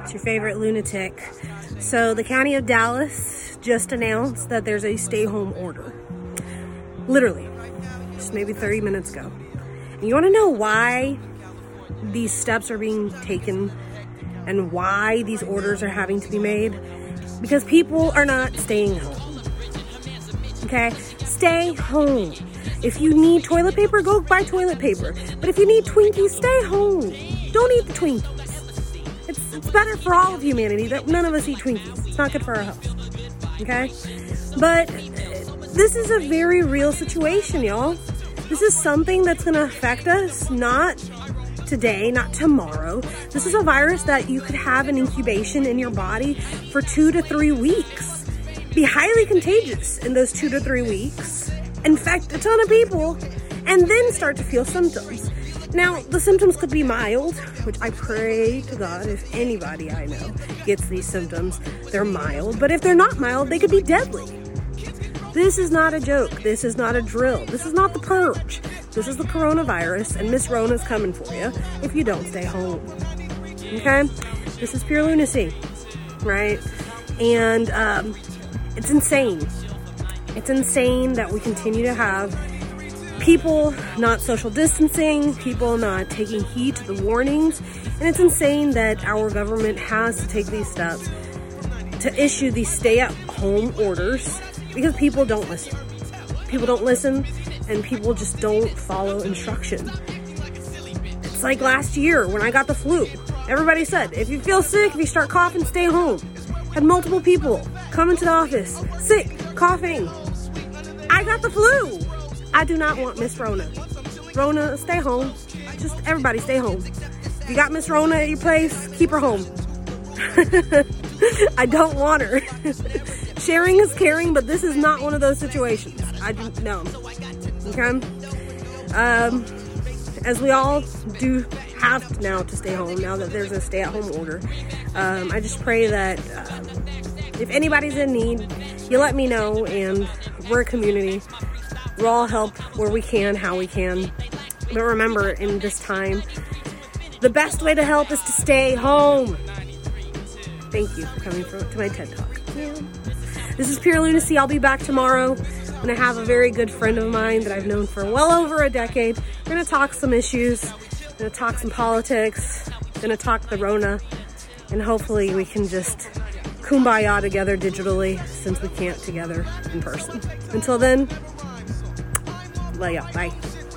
It's your favorite lunatic. So the county of Dallas just announced that there's a stay home order. Literally, just maybe 30 minutes ago. And you wanna know why these steps are being taken and why these orders are having to be made? Because people are not staying home. Okay? Stay home. If you need toilet paper, go buy toilet paper. But if you need Twinkies, stay home. Don't eat the Twinkies. It's, it's better for all of humanity that none of us eat Twinkies. It's not good for our health. Okay? But uh, this is a very real situation, y'all. This is something that's gonna affect us, not today, not tomorrow. This is a virus that you could have an incubation in your body for two to three weeks. Be highly contagious in those two to three weeks, infect a ton of people, and then start to feel symptoms. Now, the symptoms could be mild, which I pray to God if anybody I know gets these symptoms, they're mild. But if they're not mild, they could be deadly. This is not a joke. This is not a drill. This is not the purge. This is the coronavirus, and Miss Rona's coming for you if you don't stay home. Okay? This is pure lunacy, right? And um, it's insane. It's insane that we continue to have people not social distancing, people not taking heed to the warnings, and it's insane that our government has to take these steps to issue these stay at home orders because people don't listen. People don't listen and people just don't follow instruction. It's like last year when I got the flu. Everybody said, if you feel sick, if you start coughing, stay home. Had multiple people come into the office, sick, coughing. I got the flu. I do not want Miss Rona. Rona, stay home. Just everybody stay home. You got Miss Rona at your place, keep her home. I don't want her. Sharing is caring, but this is not one of those situations. I do no. Okay. Um, as we all do have now to stay home now that there's a stay-at-home order. Um, I just pray that um, if anybody's in need, you let me know, and we're a community. We'll all help where we can, how we can. But remember, in this time, the best way to help is to stay home. Thank you for coming for, to my TED Talk. This is Pure Lunacy. I'll be back tomorrow when I have a very good friend of mine that I've known for well over a decade. We're gonna talk some issues, we're gonna talk some politics, we're gonna talk the Rona, and hopefully we can just kumbaya together digitally since we can't together in person. Until then, lay up. Bye.